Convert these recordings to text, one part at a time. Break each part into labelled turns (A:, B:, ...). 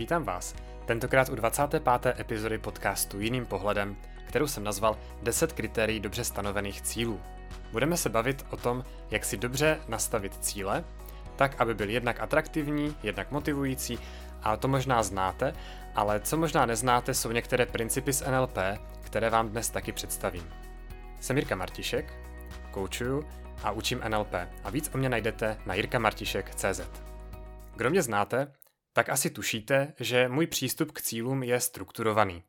A: Vítám vás, tentokrát u 25. epizody podcastu Jiným pohledem, kterou jsem nazval 10 kritérií dobře stanovených cílů. Budeme se bavit o tom, jak si dobře nastavit cíle, tak aby byl jednak atraktivní, jednak motivující, a to možná znáte, ale co možná neznáte, jsou některé principy z NLP, které vám dnes taky představím. Jsem Jirka Martišek, koučuju a učím NLP a víc o mě najdete na jirkamartišek.cz. Kdo mě znáte, tak asi tušíte, že můj přístup k cílům je strukturovaný.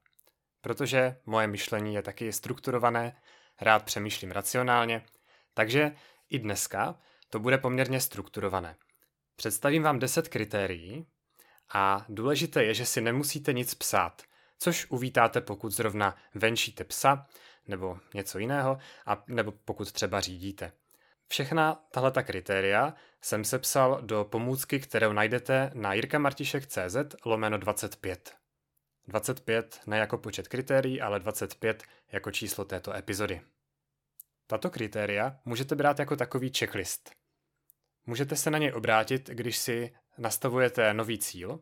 A: Protože moje myšlení je taky strukturované, rád přemýšlím racionálně, takže i dneska to bude poměrně strukturované. Představím vám 10 kritérií a důležité je, že si nemusíte nic psát, což uvítáte, pokud zrovna venčíte psa nebo něco jiného, a, nebo pokud třeba řídíte. Všechna tahle kritéria jsem sepsal do pomůcky, kterou najdete na jirkamartišek.cz lomeno 25. 25 ne jako počet kritérií, ale 25 jako číslo této epizody. Tato kritéria můžete brát jako takový checklist. Můžete se na něj obrátit, když si nastavujete nový cíl,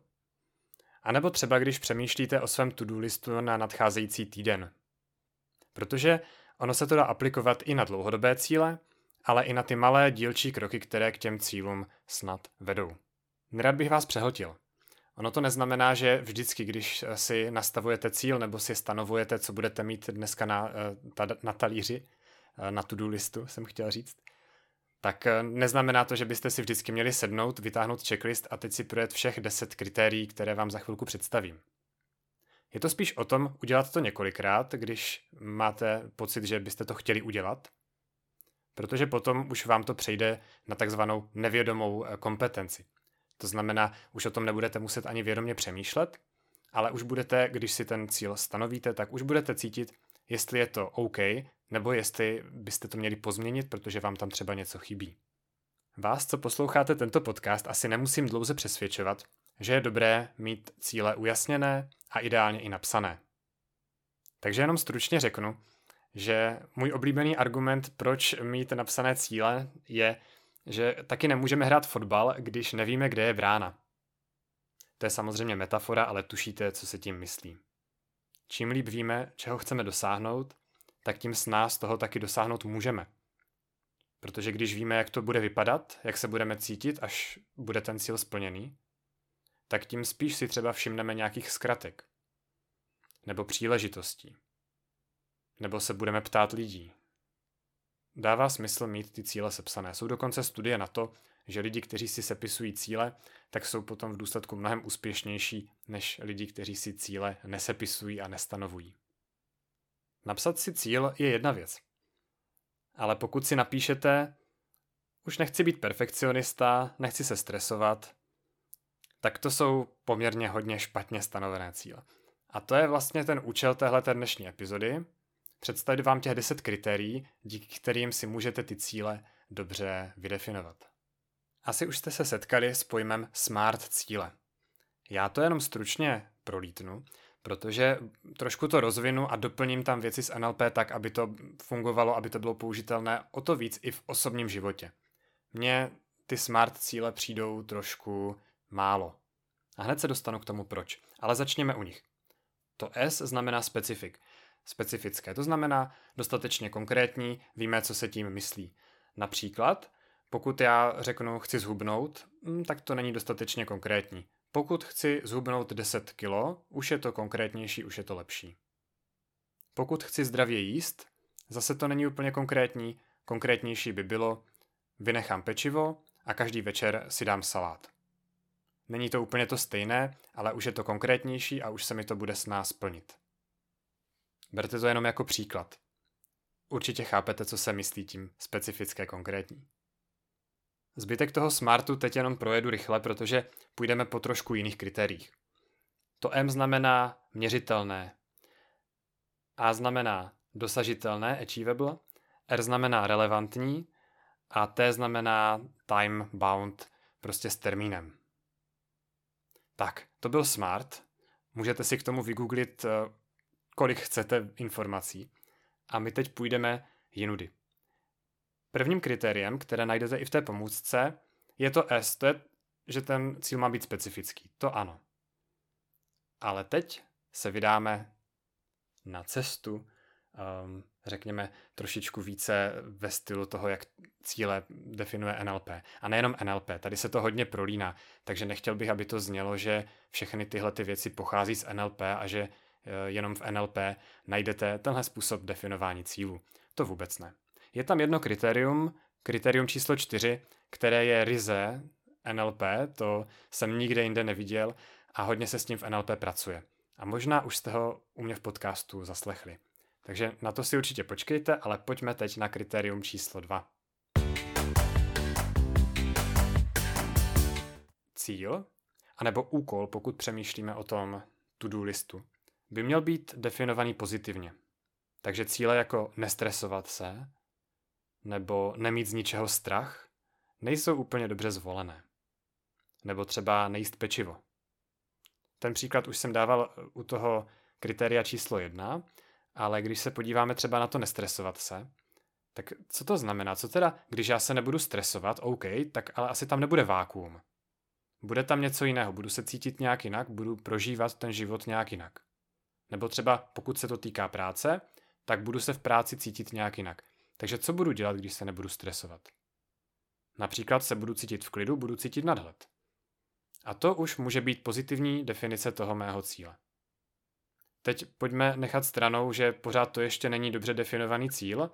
A: anebo třeba když přemýšlíte o svém to-do listu na nadcházející týden. Protože ono se to dá aplikovat i na dlouhodobé cíle, ale i na ty malé dílčí kroky, které k těm cílům snad vedou. Nerad bych vás přehltil. Ono to neznamená, že vždycky, když si nastavujete cíl nebo si stanovujete, co budete mít dneska na, eh, na talíři, eh, na to-do listu, jsem chtěl říct, tak eh, neznamená to, že byste si vždycky měli sednout, vytáhnout checklist a teď si projet všech 10 kritérií, které vám za chvilku představím. Je to spíš o tom udělat to několikrát, když máte pocit, že byste to chtěli udělat – protože potom už vám to přejde na takzvanou nevědomou eh, kompetenci. To znamená, už o tom nebudete muset ani vědomě přemýšlet, ale už budete, když si ten cíl stanovíte, tak už budete cítit, jestli je to OK, nebo jestli byste to měli pozměnit, protože vám tam třeba něco chybí. Vás, co posloucháte tento podcast, asi nemusím dlouze přesvědčovat, že je dobré mít cíle ujasněné a ideálně i napsané. Takže jenom stručně řeknu, že můj oblíbený argument, proč mít napsané cíle, je, že taky nemůžeme hrát fotbal, když nevíme, kde je brána. To je samozřejmě metafora, ale tušíte, co se tím myslí. Čím líp víme, čeho chceme dosáhnout, tak tím s nás toho taky dosáhnout můžeme. Protože když víme, jak to bude vypadat, jak se budeme cítit, až bude ten cíl splněný, tak tím spíš si třeba všimneme nějakých zkratek nebo příležitostí nebo se budeme ptát lidí. Dává smysl mít ty cíle sepsané. Jsou dokonce studie na to, že lidi, kteří si sepisují cíle, tak jsou potom v důsledku mnohem úspěšnější než lidi, kteří si cíle nesepisují a nestanovují. Napsat si cíl je jedna věc. Ale pokud si napíšete, už nechci být perfekcionista, nechci se stresovat, tak to jsou poměrně hodně špatně stanovené cíle. A to je vlastně ten účel téhle dnešní epizody, představit vám těch 10 kritérií, díky kterým si můžete ty cíle dobře vydefinovat. Asi už jste se setkali s pojmem SMART cíle. Já to jenom stručně prolítnu, protože trošku to rozvinu a doplním tam věci z NLP tak, aby to fungovalo, aby to bylo použitelné o to víc i v osobním životě. Mně ty SMART cíle přijdou trošku málo. A hned se dostanu k tomu proč. Ale začněme u nich. To S znamená specifik specifické. To znamená dostatečně konkrétní, víme, co se tím myslí. Například, pokud já řeknu chci zhubnout, hm, tak to není dostatečně konkrétní. Pokud chci zhubnout 10 kg, už je to konkrétnější, už je to lepší. Pokud chci zdravě jíst, zase to není úplně konkrétní, konkrétnější by bylo vynechám pečivo a každý večer si dám salát. Není to úplně to stejné, ale už je to konkrétnější a už se mi to bude s nás plnit. Berte to jenom jako příklad. Určitě chápete, co se myslí tím specifické konkrétní. Zbytek toho smartu teď jenom projedu rychle, protože půjdeme po trošku jiných kritériích. To M znamená měřitelné, A znamená dosažitelné, achievable, R znamená relevantní a T znamená time bound, prostě s termínem. Tak, to byl smart. Můžete si k tomu vygooglit eh, kolik chcete informací. A my teď půjdeme jinudy. Prvním kritériem, které najdete i v té pomůcce, je to S, to je, že ten cíl má být specifický. To ano. Ale teď se vydáme na cestu, um, řekněme, trošičku více ve stylu toho, jak cíle definuje NLP. A nejenom NLP, tady se to hodně prolíná, takže nechtěl bych, aby to znělo, že všechny tyhle ty věci pochází z NLP a že jenom v NLP najdete tenhle způsob definování cílů. To vůbec ne. Je tam jedno kritérium, kritérium číslo čtyři, které je ryze NLP, to jsem nikde jinde neviděl a hodně se s tím v NLP pracuje. A možná už jste ho u mě v podcastu zaslechli. Takže na to si určitě počkejte, ale pojďme teď na kritérium číslo 2. Cíl, anebo úkol, pokud přemýšlíme o tom to-do listu, by měl být definovaný pozitivně. Takže cíle jako nestresovat se, nebo nemít z ničeho strach, nejsou úplně dobře zvolené. Nebo třeba nejíst pečivo. Ten příklad už jsem dával u toho kritéria číslo jedna, ale když se podíváme třeba na to nestresovat se, tak co to znamená? Co teda, když já se nebudu stresovat, OK, tak ale asi tam nebude vákuum. Bude tam něco jiného, budu se cítit nějak jinak, budu prožívat ten život nějak jinak. Nebo třeba, pokud se to týká práce, tak budu se v práci cítit nějak jinak. Takže co budu dělat, když se nebudu stresovat? Například se budu cítit v klidu, budu cítit nadhled. A to už může být pozitivní definice toho mého cíle. Teď pojďme nechat stranou, že pořád to ještě není dobře definovaný cíl.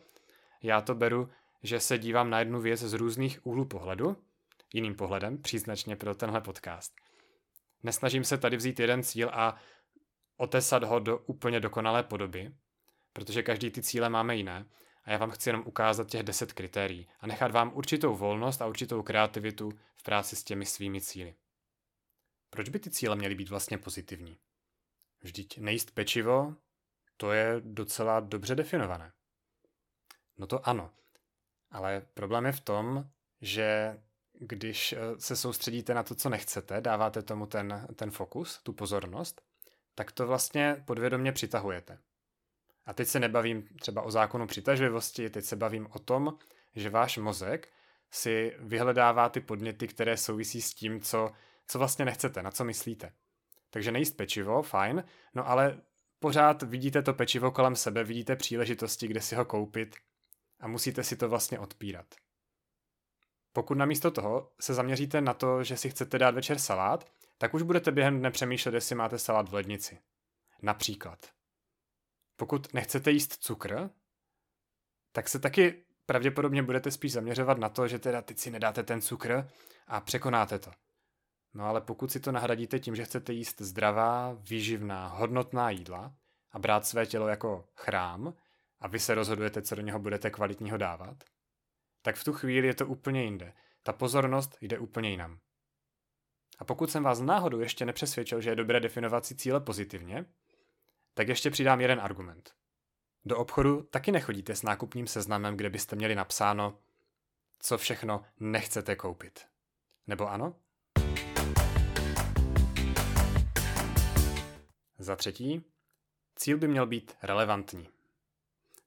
A: Já to beru, že se dívám na jednu věc z různých úhlů pohledu, jiným pohledem, příznačně pro tenhle podcast. Nesnažím se tady vzít jeden cíl a otesat ho do úplně dokonalé podoby, protože každý ty cíle máme jiné a já vám chci jenom ukázat těch deset kritérií a nechat vám určitou volnost a určitou kreativitu v práci s těmi svými cíly. Proč by ty cíle měly být vlastně pozitivní? Vždyť nejíst pečivo, to je docela dobře definované. No to ano, ale problém je v tom, že když eh, se soustředíte na to, co nechcete, dáváte tomu ten, ten fokus, tu pozornost, tak to vlastně podvědomě přitahujete. A teď se nebavím třeba o zákonu přitažlivosti, teď se bavím o tom, že váš mozek si vyhledává ty podněty, které souvisí s tím, co, co vlastně nechcete, na co myslíte. Takže nejíst pečivo, fajn, no ale pořád vidíte to pečivo kolem sebe, vidíte příležitosti, kde si ho koupit a musíte si to vlastně odpírat. Pokud namísto toho se zaměříte na to, že si chcete dát večer salát, tak už budete během dne přemýšlet, jestli máte salát v lednici. Například. Pokud nechcete jíst cukr, tak se taky pravděpodobně budete spíš zaměřovat na to, že teda teď si nedáte ten cukr a překonáte to. No ale pokud si to nahradíte tím, že chcete jíst zdravá, výživná, hodnotná jídla a brát své tělo jako chrám a vy se rozhodujete, co do něho budete kvalitního dávat, tak v tu chvíli je to úplně jinde. Ta pozornost jde úplně jinam. A pokud jsem vás náhodou ještě nepřesvědčil, že je dobré definovat si cíle pozitivně, tak ještě přidám jeden argument. Do obchodu taky nechodíte s nákupním seznamem, kde byste měli napsáno, co všechno nechcete koupit. Nebo ano? Za třetí, cíl by měl být relevantní.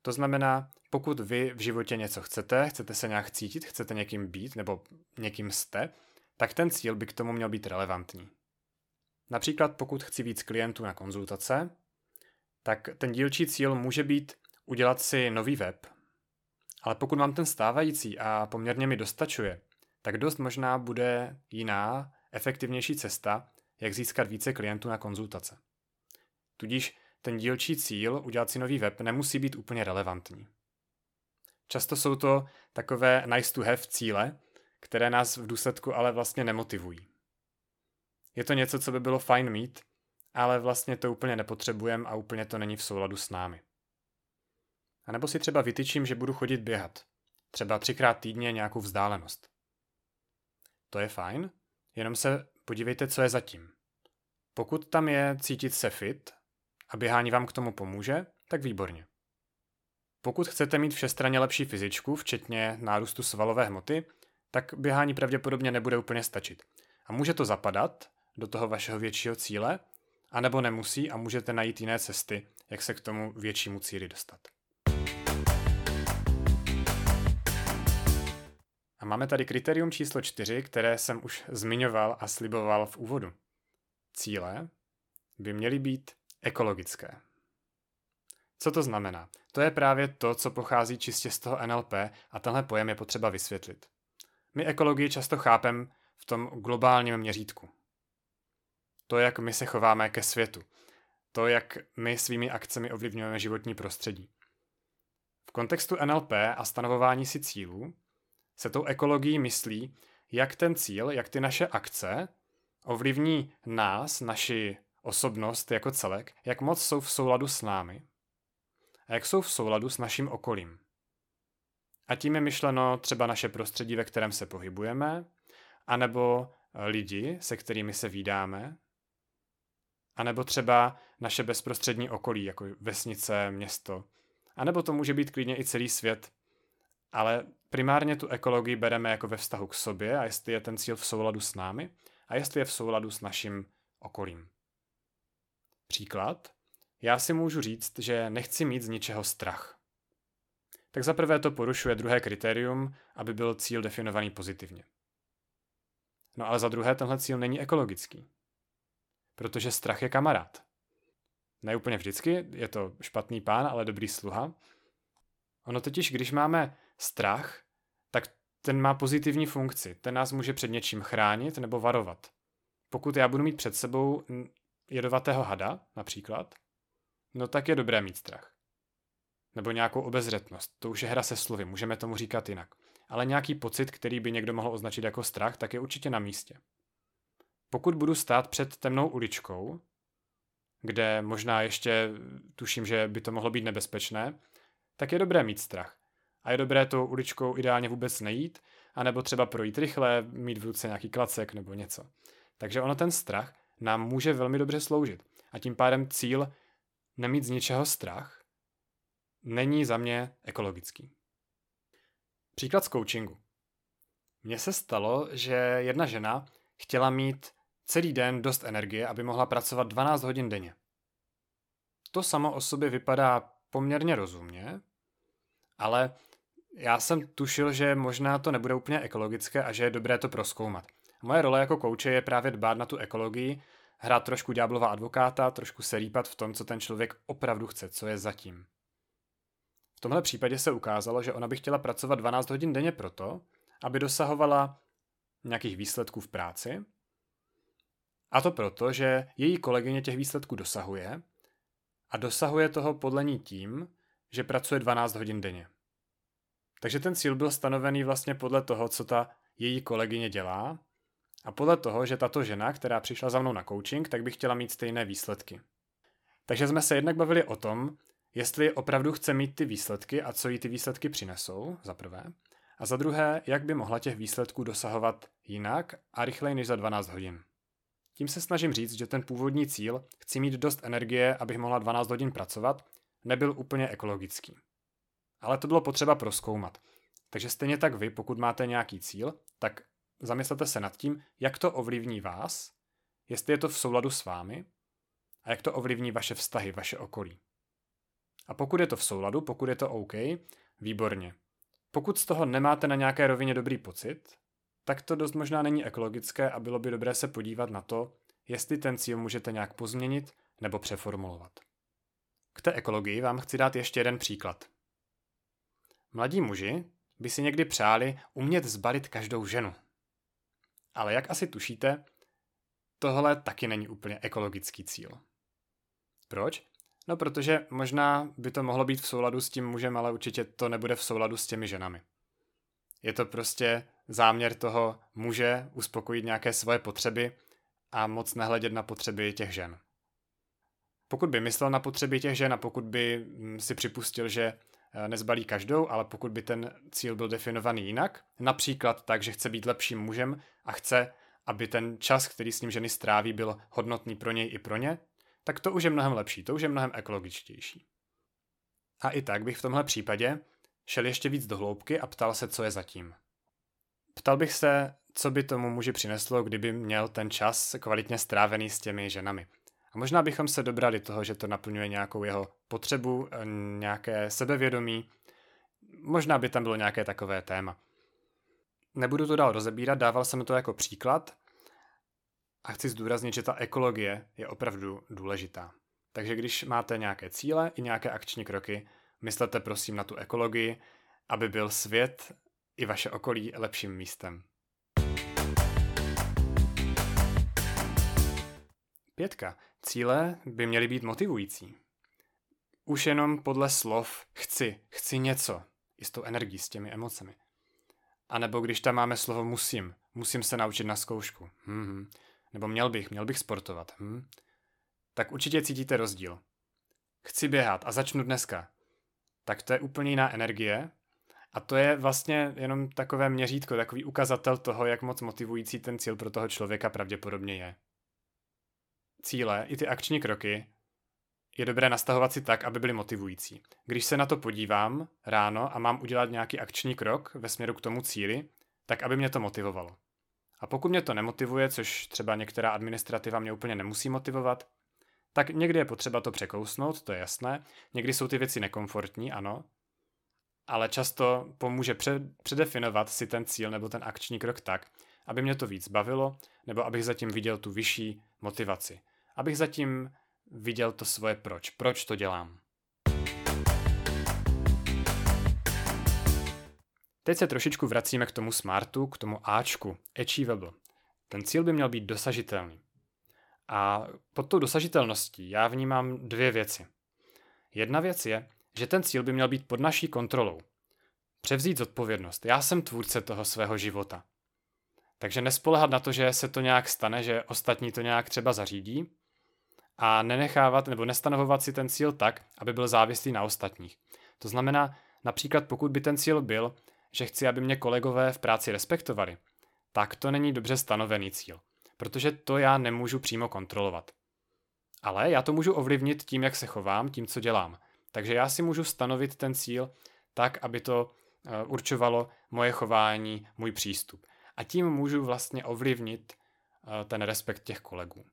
A: To znamená, pokud vy v životě něco chcete, chcete se nějak cítit, chcete někým být nebo někým jste, tak ten cíl by k tomu měl být relevantní. Například pokud chci víc klientů na konzultace, tak ten dílčí cíl může být udělat si nový web. Ale pokud mám ten stávající a poměrně mi dostačuje, tak dost možná bude jiná, efektivnější cesta, jak získat více klientů na konzultace. Tudíž ten dílčí cíl udělat si nový web nemusí být úplně relevantní. Často jsou to takové nice to have cíle, které nás v důsledku ale vlastně nemotivují. Je to něco, co by bylo fajn mít, ale vlastně to úplně nepotřebujeme a úplně to není v souladu s námi. A nebo si třeba vytyčím, že budu chodit běhat. Třeba třikrát týdně nějakou vzdálenost. To je fajn, jenom se podívejte, co je zatím. Pokud tam je cítit se fit a běhání vám k tomu pomůže, tak výborně. Pokud chcete mít všestranně lepší fyzičku, včetně nárůstu svalové hmoty, tak běhání pravděpodobně nebude úplně stačit. A může to zapadat do toho vašeho většího cíle, anebo nemusí a můžete najít jiné cesty, jak se k tomu většímu cíli dostat. A máme tady kritérium číslo 4, které jsem už zmiňoval a sliboval v úvodu. Cíle by měly být ekologické. Co to znamená? To je právě to, co pochází čistě z toho NLP a tenhle pojem je potřeba vysvětlit. My ekologii často chápeme v tom globálním měřítku. To, jak my se chováme ke světu. To, jak my svými akcemi ovlivňujeme životní prostředí. V kontextu NLP a stanovování si cílů se tou ekologií myslí, jak ten cíl, jak ty naše akce ovlivní nás, naši osobnost jako celek, jak moc jsou v souladu s námi a jak jsou v souladu s naším okolím. A tím je myšleno třeba naše prostředí, ve kterém se pohybujeme, anebo lidi, se kterými se vídáme, anebo třeba naše bezprostřední okolí, jako vesnice, město, anebo to může být klidně i celý svět. Ale primárně tu ekologii bereme jako ve vztahu k sobě a jestli je ten cíl v souladu s námi a jestli je v souladu s naším okolím. Příklad. Já si můžu říct, že nechci mít z ničeho strach. Tak zaprvé to porušuje druhé kritérium, aby byl cíl definovaný pozitivně. No ale za druhé tenhle cíl není ekologický. Protože strach je kamarád. Ne úplně vždycky, je to špatný pán, ale dobrý sluha. Ono totiž, když máme strach, tak ten má pozitivní funkci. Ten nás může před něčím chránit nebo varovat. Pokud já budu mít před sebou jedovatého hada, například, no tak je dobré mít strach. Nebo nějakou obezřetnost. To už je hra se slovy, můžeme tomu říkat jinak. Ale nějaký pocit, který by někdo mohl označit jako strach, tak je určitě na místě. Pokud budu stát před temnou uličkou, kde možná ještě tuším, že by to mohlo být nebezpečné, tak je dobré mít strach. A je dobré tou uličkou ideálně vůbec nejít, anebo třeba projít rychle, mít v ruce nějaký klacek nebo něco. Takže ono ten strach nám může velmi dobře sloužit. A tím pádem cíl nemít z ničeho strach není za mě ekologický. Příklad z coachingu. Mně se stalo, že jedna žena chtěla mít celý den dost energie, aby mohla pracovat 12 hodin denně. To samo o sobě vypadá poměrně rozumně, ale já jsem tušil, že možná to nebude úplně ekologické a že je dobré to proskoumat. Moje role jako kouče je právě dbát na tu ekologii, hrát trošku ďáblova advokáta, trošku se rýpat v tom, co ten člověk opravdu chce, co je zatím. V tomhle případě se ukázalo, že ona by chtěla pracovat 12 hodin denně proto, aby dosahovala nějakých výsledků v práci. A to proto, že její kolegyně těch výsledků dosahuje a dosahuje toho podle ní tím, že pracuje 12 hodin denně. Takže ten cíl byl stanovený vlastně podle toho, co ta její kolegyně dělá a podle toho, že tato žena, která přišla za mnou na coaching, tak by chtěla mít stejné výsledky. Takže jsme se jednak bavili o tom, jestli opravdu chce mít ty výsledky a co jí ty výsledky přinesou, za prvé. A za druhé, jak by mohla těch výsledků dosahovat jinak a rychleji než za 12 hodin. Tím se snažím říct, že ten původní cíl, chci mít dost energie, abych mohla 12 hodin pracovat, nebyl úplně ekologický. Ale to bylo potřeba proskoumat. Takže stejně tak vy, pokud máte nějaký cíl, tak zamyslete se nad tím, jak to ovlivní vás, jestli je to v souladu s vámi a jak to ovlivní vaše vztahy, vaše okolí. A pokud je to v souladu, pokud je to OK, výborně. Pokud z toho nemáte na nějaké rovině dobrý pocit, tak to dost možná není ekologické a bylo by dobré se podívat na to, jestli ten cíl můžete nějak pozměnit nebo přeformulovat. K té ekologii vám chci dát ještě jeden příklad. Mladí muži by si někdy přáli umět zbalit každou ženu. Ale jak asi tušíte, tohle taky není úplně ekologický cíl. Proč? No protože možná by to mohlo být v souladu s tím mužem, ale určitě to nebude v souladu s těmi ženami. Je to prostě záměr toho muže uspokojit nějaké svoje potřeby a moc nehledět na potřeby těch žen. Pokud by myslel na potřeby těch žen a pokud by mm, si připustil, že eh, nezbalí každou, ale pokud by ten cíl byl definovaný jinak, například tak, že chce být lepším mužem a chce, aby ten čas, který s ním ženy stráví, byl hodnotný pro něj i pro ně, tak to už je mnohem lepší, to už je mnohem ekologičtější. A i tak bych v tomhle případě šel ještě víc do hloubky a ptal se, co je zatím. Ptal bych se, co by tomu muži přineslo, kdyby měl ten čas kvalitně strávený s těmi ženami. A možná bychom se dobrali toho, že to naplňuje nějakou jeho potřebu, eh, nějaké sebevědomí. Možná by tam bylo nějaké takové téma. Nebudu to dál rozebírat, dával jsem to jako příklad. A chci zdůraznit, že ta ekologie je opravdu důležitá. Takže když máte nějaké cíle i nějaké akční kroky, myslete prosím na tu ekologii, aby byl svět i vaše okolí lepším místem. Pětka. Cíle by měly být motivující. Už jenom podle slov chci, chci něco, i s tou energií, s těmi emocemi. A nebo když tam máme slovo musím, musím se naučit na zkoušku. Hmm. Nebo měl bych, měl bych sportovat. Hmm. Tak určitě cítíte rozdíl. Chci běhat a začnu dneska. Tak to je úplně jiná energie a to je vlastně jenom takové měřítko, takový ukazatel toho, jak moc motivující ten cíl pro toho člověka pravděpodobně je. Cíle i ty akční kroky je dobré nastavovat si tak, aby byly motivující. Když se na to podívám ráno a mám udělat nějaký akční krok ve směru k tomu cíli, tak aby mě to motivovalo. A pokud mě to nemotivuje, což třeba některá administrativa mě úplně nemusí motivovat, tak někdy je potřeba to překousnout, to je jasné. Někdy jsou ty věci nekomfortní, ano, ale často pomůže předefinovat si ten cíl nebo ten akční krok tak, aby mě to víc bavilo, nebo abych zatím viděl tu vyšší motivaci. Abych zatím viděl to svoje proč. Proč to dělám? Teď se trošičku vracíme k tomu smartu, k tomu Ačku, achievable. Ten cíl by měl být dosažitelný. A pod tou dosažitelností já vnímám dvě věci. Jedna věc je, že ten cíl by měl být pod naší kontrolou. Převzít zodpovědnost. Já jsem tvůrce toho svého života. Takže nespolehat na to, že se to nějak stane, že ostatní to nějak třeba zařídí a nenechávat nebo nestanovovat si ten cíl tak, aby byl závislý na ostatních. To znamená, například pokud by ten cíl byl, že chci, aby mě kolegové v práci respektovali, tak to není dobře stanovený cíl, protože to já nemůžu přímo kontrolovat. Ale já to můžu ovlivnit tím, jak se chovám, tím, co dělám. Takže já si můžu stanovit ten cíl tak, aby to eh, určovalo moje chování, můj přístup. A tím můžu vlastně ovlivnit eh, ten respekt těch kolegů.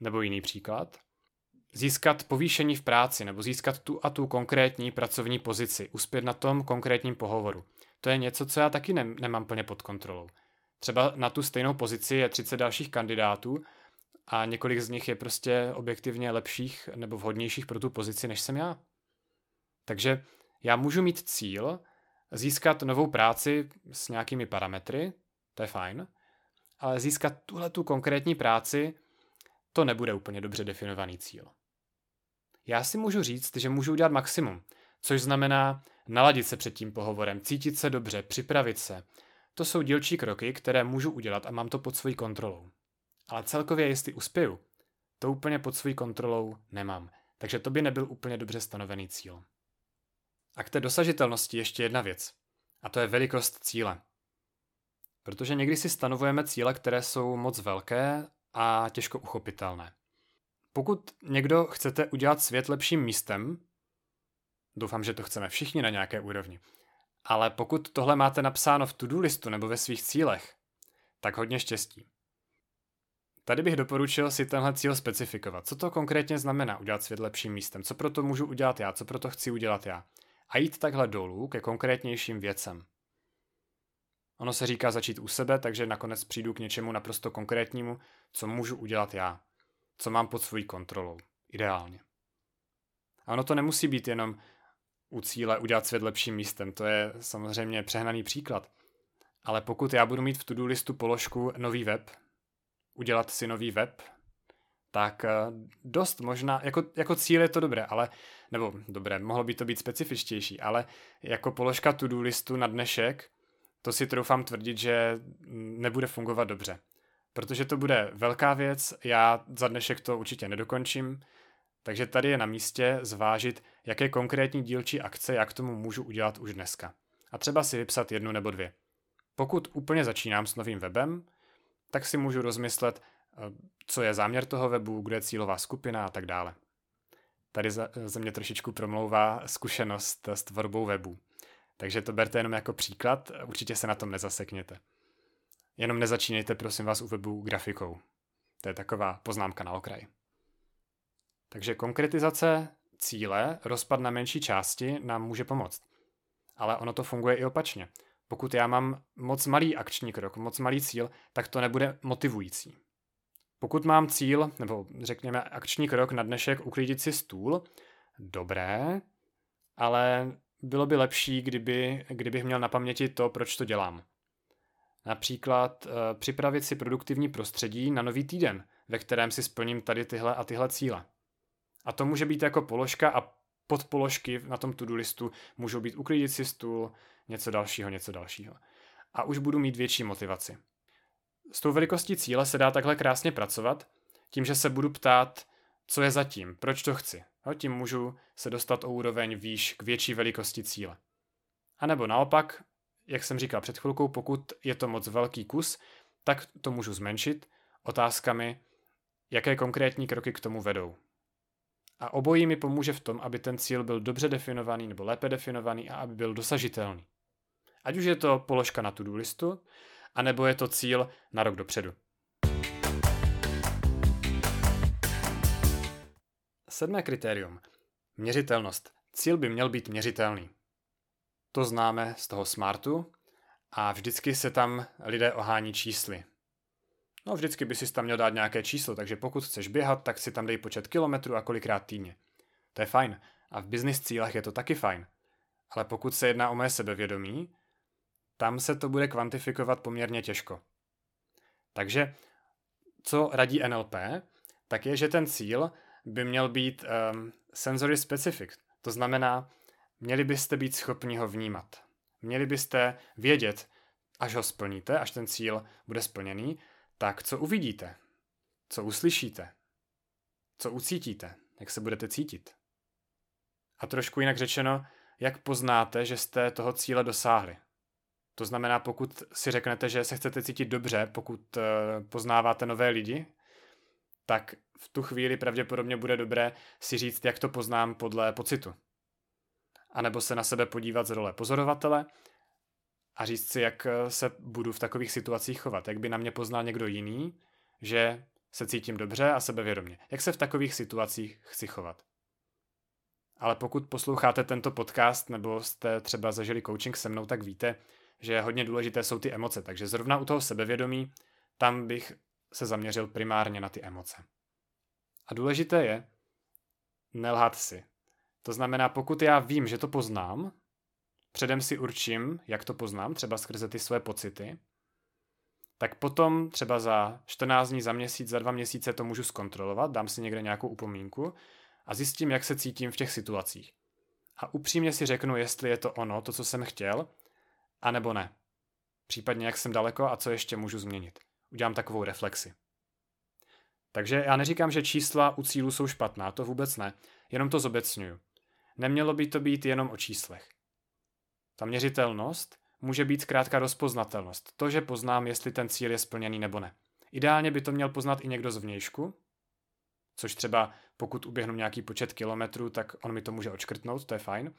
A: Nebo jiný příklad. Získat povýšení v práci nebo získat tu a tu konkrétní pracovní pozici, uspět na tom konkrétním pohovoru. To je něco, co já taky ne- nemám plně pod kontrolou. Třeba na tu stejnou pozici je 30 dalších kandidátů a několik z nich je prostě objektivně lepších nebo vhodnějších pro tu pozici, než jsem já. Takže já můžu mít cíl získat novou práci s nějakými parametry, to je fajn, ale získat tuhle tu konkrétní práci, to nebude úplně dobře definovaný cíl. Já si můžu říct, že můžu udělat maximum, což znamená naladit se před tím pohovorem, cítit se dobře, připravit se. To jsou dílčí kroky, které můžu udělat a mám to pod svojí kontrolou. Ale celkově, jestli uspěju, to úplně pod svojí kontrolou nemám. Takže to by nebyl úplně dobře stanovený cíl. A k té dosažitelnosti ještě jedna věc. A to je velikost cíle. Protože někdy si stanovujeme cíle, které jsou moc velké a těžko uchopitelné. Pokud někdo chcete udělat svět lepším místem, doufám, že to chceme všichni na nějaké úrovni, ale pokud tohle máte napsáno v to-do listu nebo ve svých cílech, tak hodně štěstí. Tady bych doporučil si tenhle cíl specifikovat. Co to konkrétně znamená udělat svět lepším místem? Co proto můžu udělat já? Co proto chci udělat já? A jít takhle dolů ke konkrétnějším věcem. Ono se říká začít u sebe, takže nakonec přijdu k něčemu naprosto konkrétnímu, co můžu udělat já. Co mám pod svojí kontrolou. Ideálně. A ono to nemusí být jenom u cíle udělat svět lepším místem. To je samozřejmě přehnaný příklad. Ale pokud já budu mít v to-do listu položku nový web, udělat si nový web, tak eh, dost možná, jako, jako cíl je to dobré, ale, nebo dobré, mohlo by to být specifičtější, ale jako položka to-do listu na dnešek, to si troufám tvrdit, že nebude fungovat dobře. Protože to bude velká věc, já za dnešek to určitě nedokončím, takže tady je na místě zvážit, jaké konkrétní dílčí akce já k tomu můžu udělat už dneska. A třeba si vypsat jednu nebo dvě. Pokud úplně začínám s novým webem, tak si můžu rozmyslet, eh, co je záměr toho webu, kde je cílová skupina a tak dále. Tady ze mě trošičku promlouvá zkušenost s tvorbou webu. Takže to berte jenom jako příklad, určitě se na tom nezasekněte. Jenom nezačínejte prosím vás u webu grafikou. To je taková poznámka na okraj. Takže konkretizace cíle, rozpad na menší části nám může pomoct. Ale ono to funguje i opačně. Pokud já mám moc malý akční krok, moc malý cíl, tak to nebude motivující. Pokud mám cíl, nebo řekněme akční krok na dnešek uklidit si stůl, dobré, ale bylo by lepší, kdyby, kdybych měl na paměti to, proč to dělám. Například uh, připravit si produktivní prostředí na nový týden, ve kterém si splním tady tyhle a tyhle cíle. A to může být jako položka a podpoložky na tom to-do listu můžou být uklidit si stůl, něco dalšího, něco dalšího. A už budu mít větší motivaci. S tou velikostí cíle se dá takhle krásně pracovat, tím, že se budu ptát, co je zatím, proč to chci. No, tím můžu se dostat o úroveň výš k větší velikosti cíle. A nebo naopak, jak jsem říkal před chvilkou, pokud je to moc velký kus, tak to můžu zmenšit otázkami, jaké konkrétní kroky k tomu vedou. A obojí mi pomůže v tom, aby ten cíl byl dobře definovaný nebo lépe definovaný a aby byl dosažitelný. Ať už je to položka na to-do listu, anebo je to cíl na rok dopředu. Sedmé kritérium. Měřitelnost. Cíl by měl být měřitelný. To známe z toho smartu a vždycky se tam lidé ohání čísly. No vždycky by si tam měl dát nějaké číslo, takže pokud chceš běhat, tak si tam dej počet kilometrů a kolikrát týdně. To je fajn. A v business cílech je to taky fajn. Ale pokud se jedná o moje sebevědomí, tam se to bude kvantifikovat poměrně těžko. Takže co radí NLP, tak je, že ten cíl by měl být um, sensory specific. To znamená, měli byste být schopni ho vnímat. Měli byste vědět, až ho splníte, až ten cíl bude splněný, tak co uvidíte? Co uslyšíte? Co ucítíte? Jak se budete cítit? A trošku jinak řečeno, jak poznáte, že jste toho cíle dosáhli? To znamená, pokud si řeknete, že se chcete cítit dobře, pokud uh, poznáváte nové lidi, tak v tu chvíli pravděpodobně bude dobré si říct, jak to poznám podle pocitu. A nebo se na sebe podívat z role pozorovatele a říct si, jak eh, se budu v takových situacích chovat. Jak by na mě poznal někdo jiný, že se cítím dobře a sebevědomě. Jak se v takových situacích chci chovat. Ale pokud posloucháte tento podcast nebo jste třeba zažili coaching se mnou, tak víte, že hodně důležité jsou ty emoce. Takže zrovna u toho sebevědomí, tam bych se zaměřil primárně na ty emoce. A důležité je nelhat si. To znamená, pokud já vím, že to poznám, předem si určím, jak to poznám, třeba skrze ty své pocity, tak potom třeba za 14 dní, za měsíc, za dva měsíce to můžu zkontrolovat, dám si někde nějakou upomínku a zjistím, jak se cítím v těch situacích. A upřímně si řeknu, jestli je to ono, to, co jsem chtěl, anebo ne. Případně, jak jsem daleko a co ještě můžu změnit. Udělám takovou reflexi. Takže já neříkám, že čísla u cílu jsou špatná, to vůbec ne, jenom to zobecňuju. Nemělo by to být jenom o číslech. Ta měřitelnost může být zkrátka rozpoznatelnost. To, že poznám, jestli ten cíl je splněný nebo ne. Ideálně by to měl poznat i někdo zvnějšku, což třeba pokud uběhnu nějaký počet kilometrů, tak on mi to může odškrtnout, to je fajn.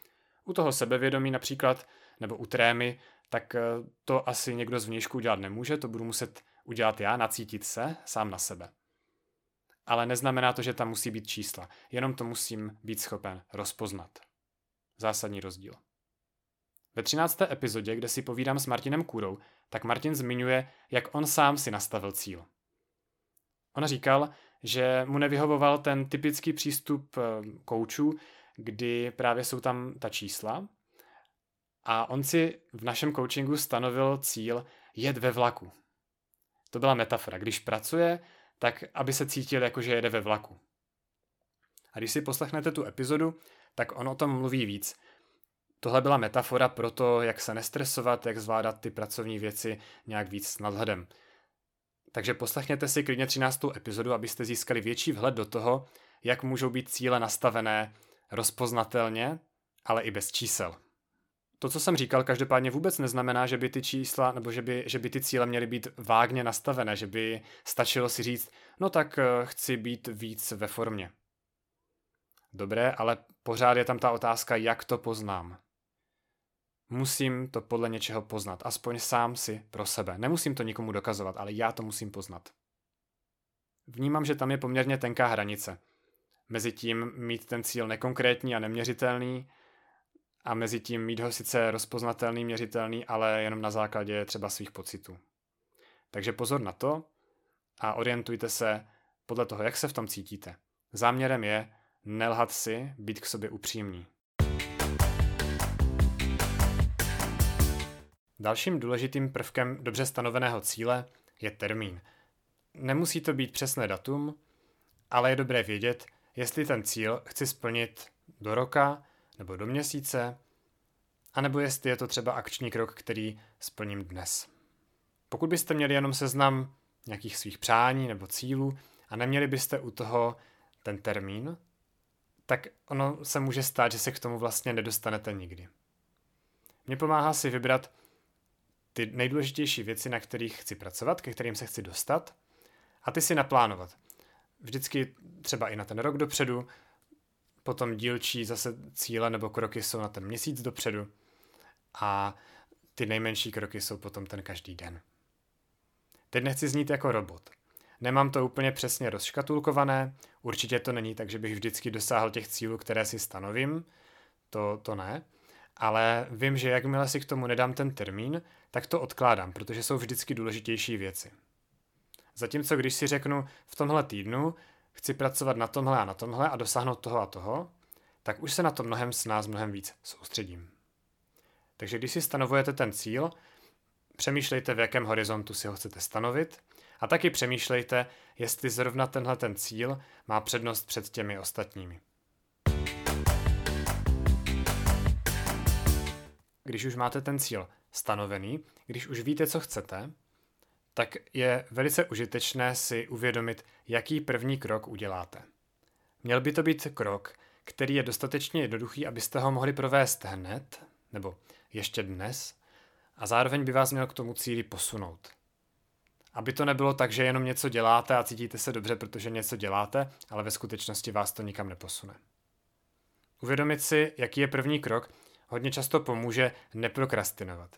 A: U toho sebevědomí například, nebo u trémy, tak eh, to asi někdo zvnějšku udělat nemůže, to budu muset udělat já, nacítit se sám na sebe. Ale neznamená to, že tam musí být čísla, jenom to musím být schopen rozpoznat. Zásadní rozdíl. Ve 13. epizodě, kde si povídám s Martinem Kůrou, tak Martin zmiňuje, jak on sám si nastavil cíl. On říkal, že mu nevyhovoval ten typický přístup eh, koučů, kdy právě jsou tam ta čísla a on si v našem coachingu stanovil cíl jet ve vlaku. To byla metafora. Když pracuje, tak aby se cítil jako, že jede ve vlaku. A když si poslechnete tu epizodu, tak on o tom mluví víc. Tohle byla metafora pro to, jak se nestresovat, jak zvládat ty pracovní věci nějak víc s nadhledem. Takže poslechněte si klidně 13. epizodu, abyste získali větší vhled do toho, jak můžou být cíle nastavené rozpoznatelně, ale i bez čísel. To, co jsem říkal, každopádně vůbec neznamená, že by ty čísla nebo že by, že by ty cíle měly být vágně nastavené, že by stačilo si říct, no tak eh, chci být víc ve formě. Dobré, ale pořád je tam ta otázka, jak to poznám. Musím to podle něčeho poznat, aspoň sám si pro sebe. Nemusím to nikomu dokazovat, ale já to musím poznat. Vnímám, že tam je poměrně tenká hranice. Mezi tím mít ten cíl nekonkrétní a neměřitelný a mezi tím mít ho sice rozpoznatelný, měřitelný, ale jenom na základě třeba svých pocitů. Takže pozor na to, a orientujte se podle toho, jak se v tom cítíte. Záměrem je nelhat si, být k sobě upřímný. Dalším důležitým prvkem dobře stanoveného cíle je termín. Nemusí to být přesné datum, ale je dobré vědět, jestli ten cíl chci splnit do roka nebo do měsíce, anebo jestli je to třeba akční krok, který splním dnes. Pokud byste měli jenom seznam nějakých svých přání nebo cílů a neměli byste u toho ten termín, tak ono se může stát, že se k tomu vlastně nedostanete nikdy. Mně pomáhá si vybrat ty nejdůležitější věci, na kterých chci pracovat, ke kterým se chci dostat a ty si naplánovat. Vždycky třeba i na ten rok dopředu, potom dílčí zase cíle nebo kroky jsou na ten měsíc dopředu a ty nejmenší kroky jsou potom ten každý den. Teď nechci znít jako robot. Nemám to úplně přesně rozškatulkované, určitě to není tak, že bych vždycky dosáhl těch cílů, které si stanovím, to, to ne, ale vím, že jakmile si k tomu nedám ten termín, tak to odkládám, protože jsou vždycky důležitější věci. Zatímco když si řeknu v tomhle týdnu chci pracovat na tomhle a na tomhle a dosáhnout toho a toho, tak už se na to mnohem s nás mnohem víc soustředím. Takže když si stanovujete ten cíl, přemýšlejte, v jakém horizontu si ho chcete stanovit a taky přemýšlejte, jestli zrovna tenhle ten cíl má přednost před těmi ostatními. Když už máte ten cíl stanovený, když už víte, co chcete, tak je velice užitečné si uvědomit, jaký první krok uděláte. Měl by to být krok, který je dostatečně jednoduchý, abyste ho mohli provést hned, nebo ještě dnes, a zároveň by vás měl k tomu cíli posunout. Aby to nebylo tak, že jenom něco děláte a cítíte se dobře, protože něco děláte, ale ve skutečnosti vás to nikam neposune. Uvědomit si, jaký je první krok, hodně často pomůže neprokrastinovat.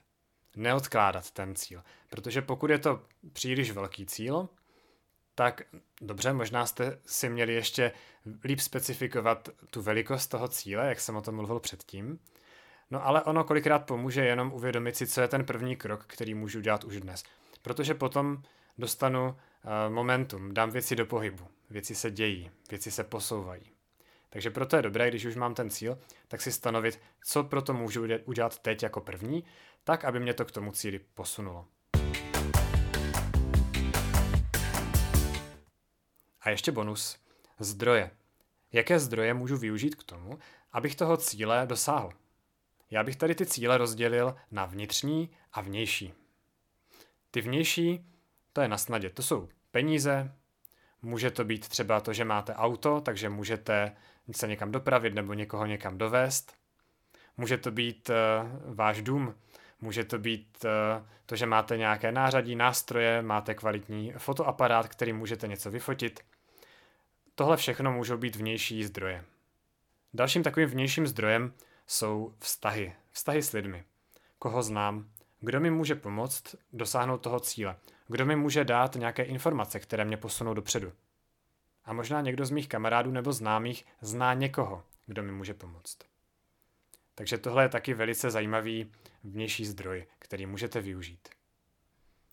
A: Neodkládat ten cíl. Protože pokud je to příliš velký cíl, tak dobře, možná jste si měli ještě líp specifikovat tu velikost toho cíle, jak jsem o tom mluvil předtím. No ale ono kolikrát pomůže jenom uvědomit si, co je ten první krok, který můžu dělat už dnes. Protože potom dostanu uh, momentum, dám věci do pohybu, věci se dějí, věci se posouvají. Takže proto je dobré, když už mám ten cíl, tak si stanovit, co proto můžu udělat teď jako první, tak, aby mě to k tomu cíli posunulo. A ještě bonus. Zdroje. Jaké zdroje můžu využít k tomu, abych toho cíle dosáhl? Já bych tady ty cíle rozdělil na vnitřní a vnější. Ty vnější, to je na snadě, to jsou peníze, může to být třeba to, že máte auto, takže můžete se někam dopravit nebo někoho někam dovést. Může to být uh, váš dům, může to být uh, to, že máte nějaké nářadí, nástroje, máte kvalitní fotoaparát, který můžete něco vyfotit. Tohle všechno můžou být vnější zdroje. Dalším takovým vnějším zdrojem jsou vztahy. Vztahy s lidmi. Koho znám, kdo mi může pomoct dosáhnout toho cíle, kdo mi může dát nějaké informace, které mě posunou dopředu. A možná někdo z mých kamarádů nebo známých zná někoho, kdo mi může pomoct. Takže tohle je taky velice zajímavý vnější zdroj, který můžete využít.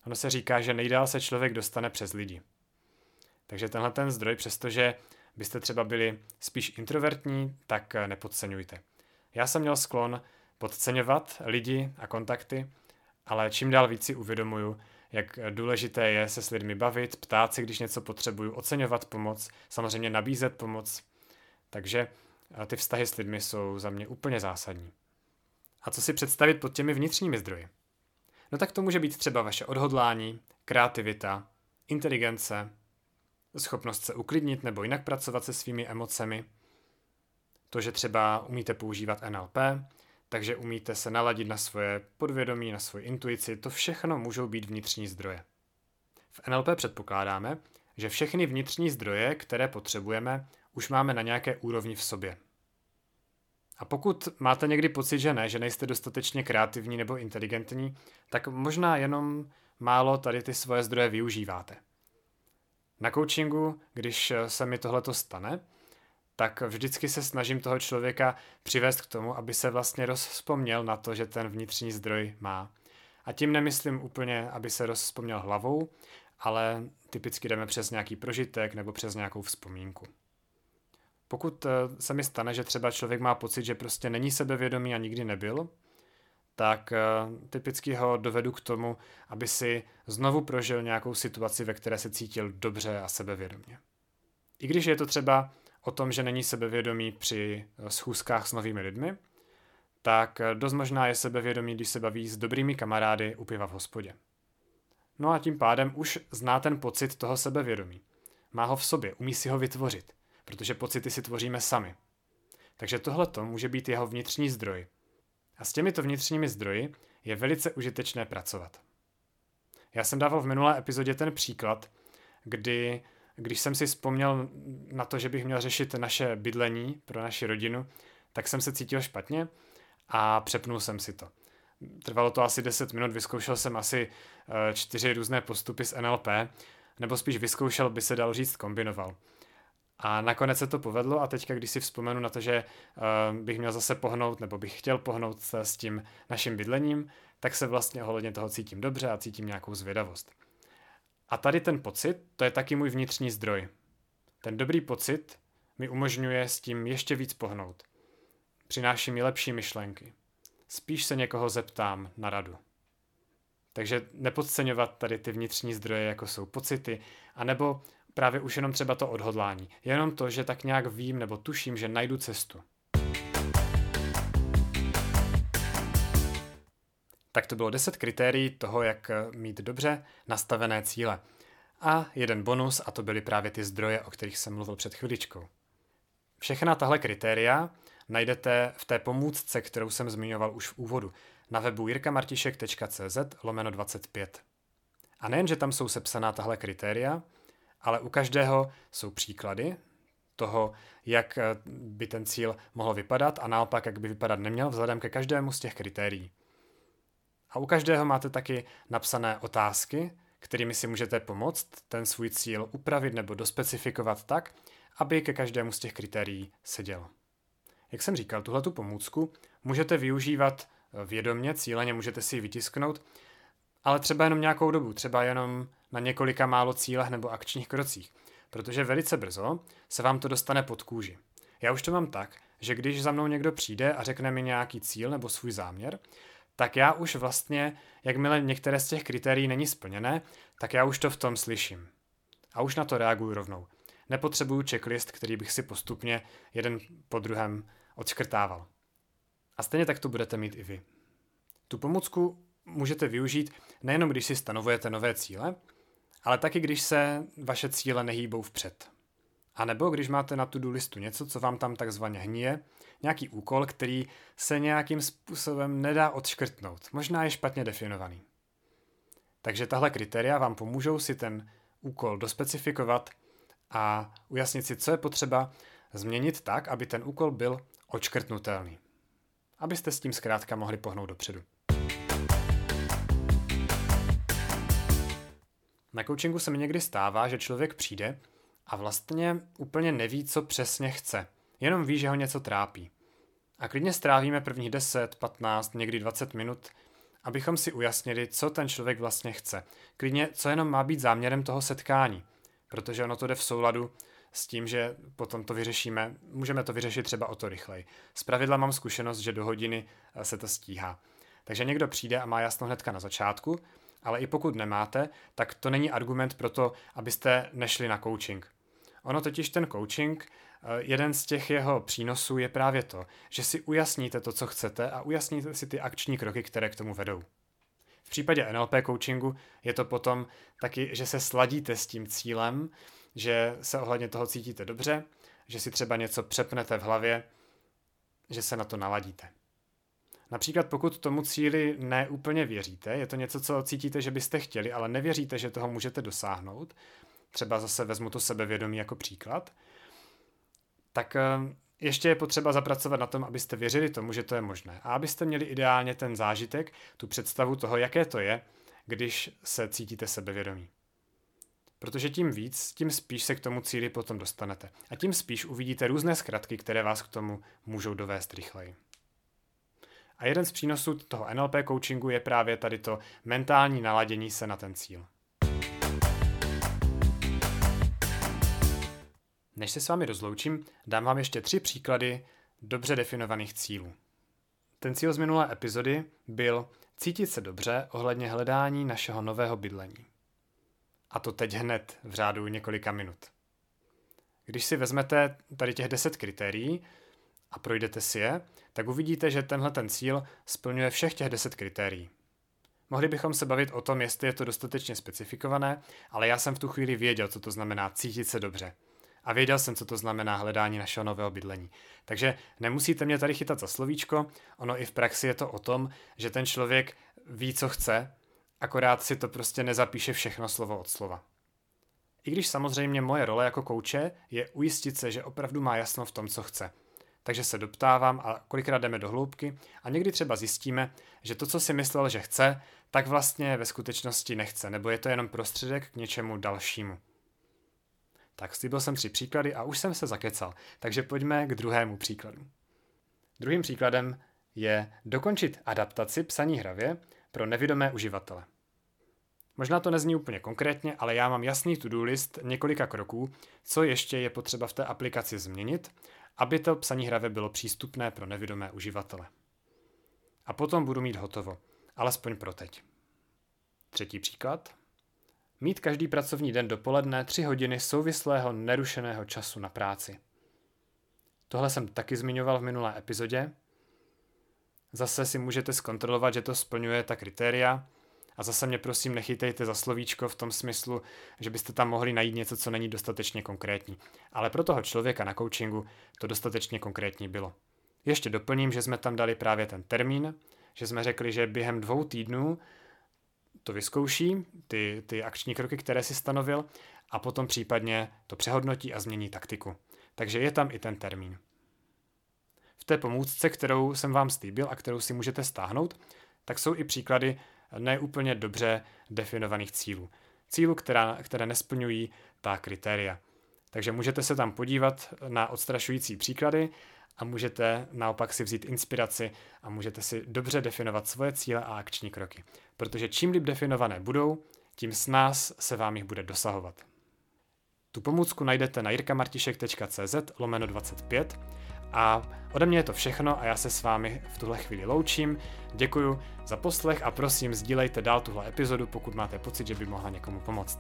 A: Ono se říká, že nejdál se člověk dostane přes lidi. Takže tenhle ten zdroj, přestože byste třeba byli spíš introvertní, tak nepodceňujte. Já jsem měl sklon podceňovat lidi a kontakty, ale čím dál víc si uvědomuju, jak důležité je se s lidmi bavit, ptát se, když něco potřebuju, oceňovat pomoc, samozřejmě nabízet pomoc. Takže eh, ty vztahy s lidmi jsou za mě úplně zásadní. A co si představit pod těmi vnitřními zdroji? No tak to může být třeba vaše odhodlání, kreativita, inteligence, schopnost se uklidnit nebo jinak pracovat se svými emocemi, to, že třeba umíte používat NLP, takže umíte se naladit na svoje podvědomí, na svoji intuici, to všechno můžou být vnitřní zdroje. V NLP předpokládáme, že všechny vnitřní zdroje, které potřebujeme, už máme na nějaké úrovni v sobě. A pokud máte někdy pocit, že ne, že nejste dostatečně kreativní nebo inteligentní, tak možná jenom málo tady ty svoje zdroje využíváte. Na coachingu, když se mi tohleto stane, tak vždycky se snažím toho člověka přivést k tomu, aby se vlastně rozpomněl na to, že ten vnitřní zdroj má. A tím nemyslím úplně, aby se rozpomněl hlavou, ale typicky jdeme přes nějaký prožitek nebo přes nějakou vzpomínku. Pokud eh, se mi stane, že třeba člověk má pocit, že prostě není sebevědomý a nikdy nebyl, tak eh, typicky ho dovedu k tomu, aby si znovu prožil nějakou situaci, ve které se cítil dobře a sebevědomě. I když je to třeba o tom, že není sebevědomý při eh, schůzkách s novými lidmi, tak dost možná je sebevědomý, když se baví s dobrými kamarády u piva v hospodě. No a tím pádem už zná ten pocit toho sebevědomí. Má ho v sobě, umí si ho vytvořit, protože pocity si tvoříme sami. Takže tohle může být jeho vnitřní zdroj. A s těmito vnitřními zdroji je velice užitečné pracovat. Já jsem dával v minulé epizodě ten příklad, kdy, když jsem si vzpomněl na to, že bych měl řešit naše bydlení pro naši rodinu, tak jsem se cítil špatně a přepnul jsem si to. Trvalo to asi 10 minut, vyzkoušel jsem asi eh, čtyři různé postupy z NLP, nebo spíš vyzkoušel, by se dal říct, kombinoval. A nakonec se to povedlo a teďka, když si vzpomenu na to, že uh, bych měl zase pohnout, nebo bych chtěl pohnout s tím naším bydlením, tak se vlastně ohledně toho cítím dobře a cítím nějakou zvědavost. A tady ten pocit, to je taky můj vnitřní zdroj. Ten dobrý pocit mi umožňuje s tím ještě víc pohnout. Přináší mi lepší myšlenky. Spíš se někoho zeptám na radu. Takže nepodceňovat tady ty vnitřní zdroje, jako jsou pocity, anebo právě už jenom třeba to odhodlání. Jenom to, že tak nějak vím nebo tuším, že najdu cestu. Tak to bylo 10 kritérií toho, jak mít dobře nastavené cíle. A jeden bonus, a to byly právě ty zdroje, o kterých jsem mluvil před chviličkou. Všechna tahle kritéria najdete v té pomůcce, kterou jsem zmiňoval už v úvodu, na webu jirkamartišek.cz lomeno 25. A nejen, že tam jsou sepsaná tahle kritéria, ale u každého jsou příklady toho, jak eh, by ten cíl mohl vypadat a naopak, jak by vypadat neměl vzhledem ke každému z těch kritérií. A u každého máte taky napsané otázky, kterými si můžete pomoct ten svůj cíl upravit nebo dospecifikovat tak, aby ke každému z těch kritérií seděl. Jak jsem říkal, tuhle tu pomůcku můžete využívat eh, vědomně, cíleně můžete si ji vytisknout, ale třeba jenom nějakou dobu, třeba jenom na několika málo cílech nebo akčních krocích, protože velice brzo se vám to dostane pod kůži. Já už to mám tak, že když za mnou někdo přijde a řekne mi nějaký cíl nebo svůj záměr, tak já už vlastně, jakmile některé z těch kritérií není splněné, tak já už to v tom slyším. A už na to reaguju rovnou. Nepotřebuju checklist, který bych si postupně jeden po druhém odškrtával. A stejně tak to budete mít i vy. Tu pomůcku můžete využít nejenom když si stanovujete nové cíle, ale taky když se vaše cíle nehýbou vpřed. A nebo když máte na tu listu něco, co vám tam takzvaně hníje, nějaký úkol, který se nějakým způsobem nedá odškrtnout, možná je špatně definovaný. Takže tahle kritéria vám pomůžou si ten úkol dospecifikovat a ujasnit si, co je potřeba změnit tak, aby ten úkol byl odškrtnutelný. Abyste s tím zkrátka mohli pohnout dopředu. Na coachingu se mi někdy stává, že člověk přijde a vlastně úplně neví, co přesně chce. Jenom ví, že ho něco trápí. A klidně strávíme prvních 10, 15, někdy 20 minut, abychom si ujasnili, co ten člověk vlastně chce. Klidně, co jenom má být záměrem toho setkání. Protože ono to jde v souladu s tím, že potom to vyřešíme, můžeme to vyřešit třeba o to rychleji. Z pravidla mám zkušenost, že do hodiny eh, se to stíhá. Takže někdo přijde a má jasno hnedka na začátku, ale i pokud nemáte, tak to není argument pro to, abyste nešli na coaching. Ono totiž ten coaching, eh, jeden z těch jeho přínosů je právě to, že si ujasníte to, co chcete a ujasníte si ty akční kroky, které k tomu vedou. V případě NLP coachingu je to potom taky, že se sladíte s tím cílem, že se ohledně toho cítíte dobře, že si třeba něco přepnete v hlavě, že se na to naladíte. Například pokud tomu cíli neúplně věříte, je to něco, co cítíte, že byste chtěli, ale nevěříte, že toho můžete dosáhnout, třeba zase vezmu to sebevědomí jako příklad, tak eh, ještě je potřeba zapracovat na tom, abyste věřili tomu, že to je možné. A abyste měli ideálně ten zážitek, tu představu toho, jaké to je, když se cítíte sebevědomí. Protože tím víc, tím spíš se k tomu cíli potom dostanete. A tím spíš uvidíte různé zkratky, které vás k tomu můžou dovést rychleji. A jeden z přínosů toho NLP coachingu je právě tady to mentální naladění se na ten cíl. Než se s vámi rozloučím, dám vám ještě tři příklady dobře definovaných cílů. Ten cíl z minulé epizody byl cítit se dobře ohledně hledání našeho nového bydlení. A to teď hned v řádu několika minut. Když si vezmete tady těch 10 kritérií a projdete si je, tak uvidíte, že tenhle ten cíl splňuje všech těch 10 kritérií. Mohli bychom se bavit o tom, jestli je to dostatečně specifikované, ale já jsem v tu chvíli věděl, co to znamená cítit se dobře. A věděl jsem, co to znamená hledání našeho nového bydlení. Takže nemusíte mě tady chytat za slovíčko, ono i v praxi je to o tom, že ten člověk ví, co chce, akorát si to prostě nezapíše všechno slovo od slova. I když samozřejmě moje role jako kouče je ujistit se, že opravdu má jasno v tom, co chce. Takže se doptávám a kolikrát jdeme do hloubky a někdy třeba zjistíme, že to, co si myslel, že chce, tak vlastně ve skutečnosti nechce, nebo je to jenom prostředek k něčemu dalšímu. Tak slíbil jsem tři příklady a už jsem se zakecal, takže pojďme k druhému příkladu. Druhým příkladem je dokončit adaptaci psaní hravě pro nevidomé uživatele. Možná to nezní úplně konkrétně, ale já mám jasný to-do list několika kroků, co ještě je potřeba v té aplikaci změnit, aby to psaní hravě bylo přístupné pro nevidomé uživatele. A potom budu mít hotovo, alespoň pro teď. Třetí příklad. Mít každý pracovní den dopoledne 3 hodiny souvislého nerušeného času na práci. Tohle jsem taky zmiňoval v minulé epizodě. Zase si můžete zkontrolovat, že to splňuje ta kritéria, a zase mě prosím nechytejte za slovíčko v tom smyslu, že byste tam mohli najít něco, co není dostatečně konkrétní. Ale pro toho člověka na coachingu to dostatečně konkrétní bylo. Ještě doplním, že jsme tam dali právě ten termín, že jsme řekli, že během dvou týdnů to vyzkouší, ty, ty akční kroky, které si stanovil, a potom případně to přehodnotí a změní taktiku. Takže je tam i ten termín. V té pomůcce, kterou jsem vám slíbil a kterou si můžete stáhnout, tak jsou i příklady neúplně dobře definovaných cílů. Cílů, která, které nesplňují ta kritéria. Takže můžete se tam podívat na odstrašující příklady a můžete naopak si vzít inspiraci a můžete si dobře definovat svoje cíle a akční kroky. Protože čím líp definované budou, tím s nás se vám jich bude dosahovat. Tu pomůcku najdete na jirkamartišek.cz lomeno 25 a ode mě je to všechno a já se s vámi v tuhle chvíli loučím. Děkuji za poslech a prosím sdílejte dál tuhle epizodu, pokud máte pocit, že by mohla někomu pomoct.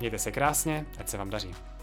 A: Mějte se krásně, ať se vám daří.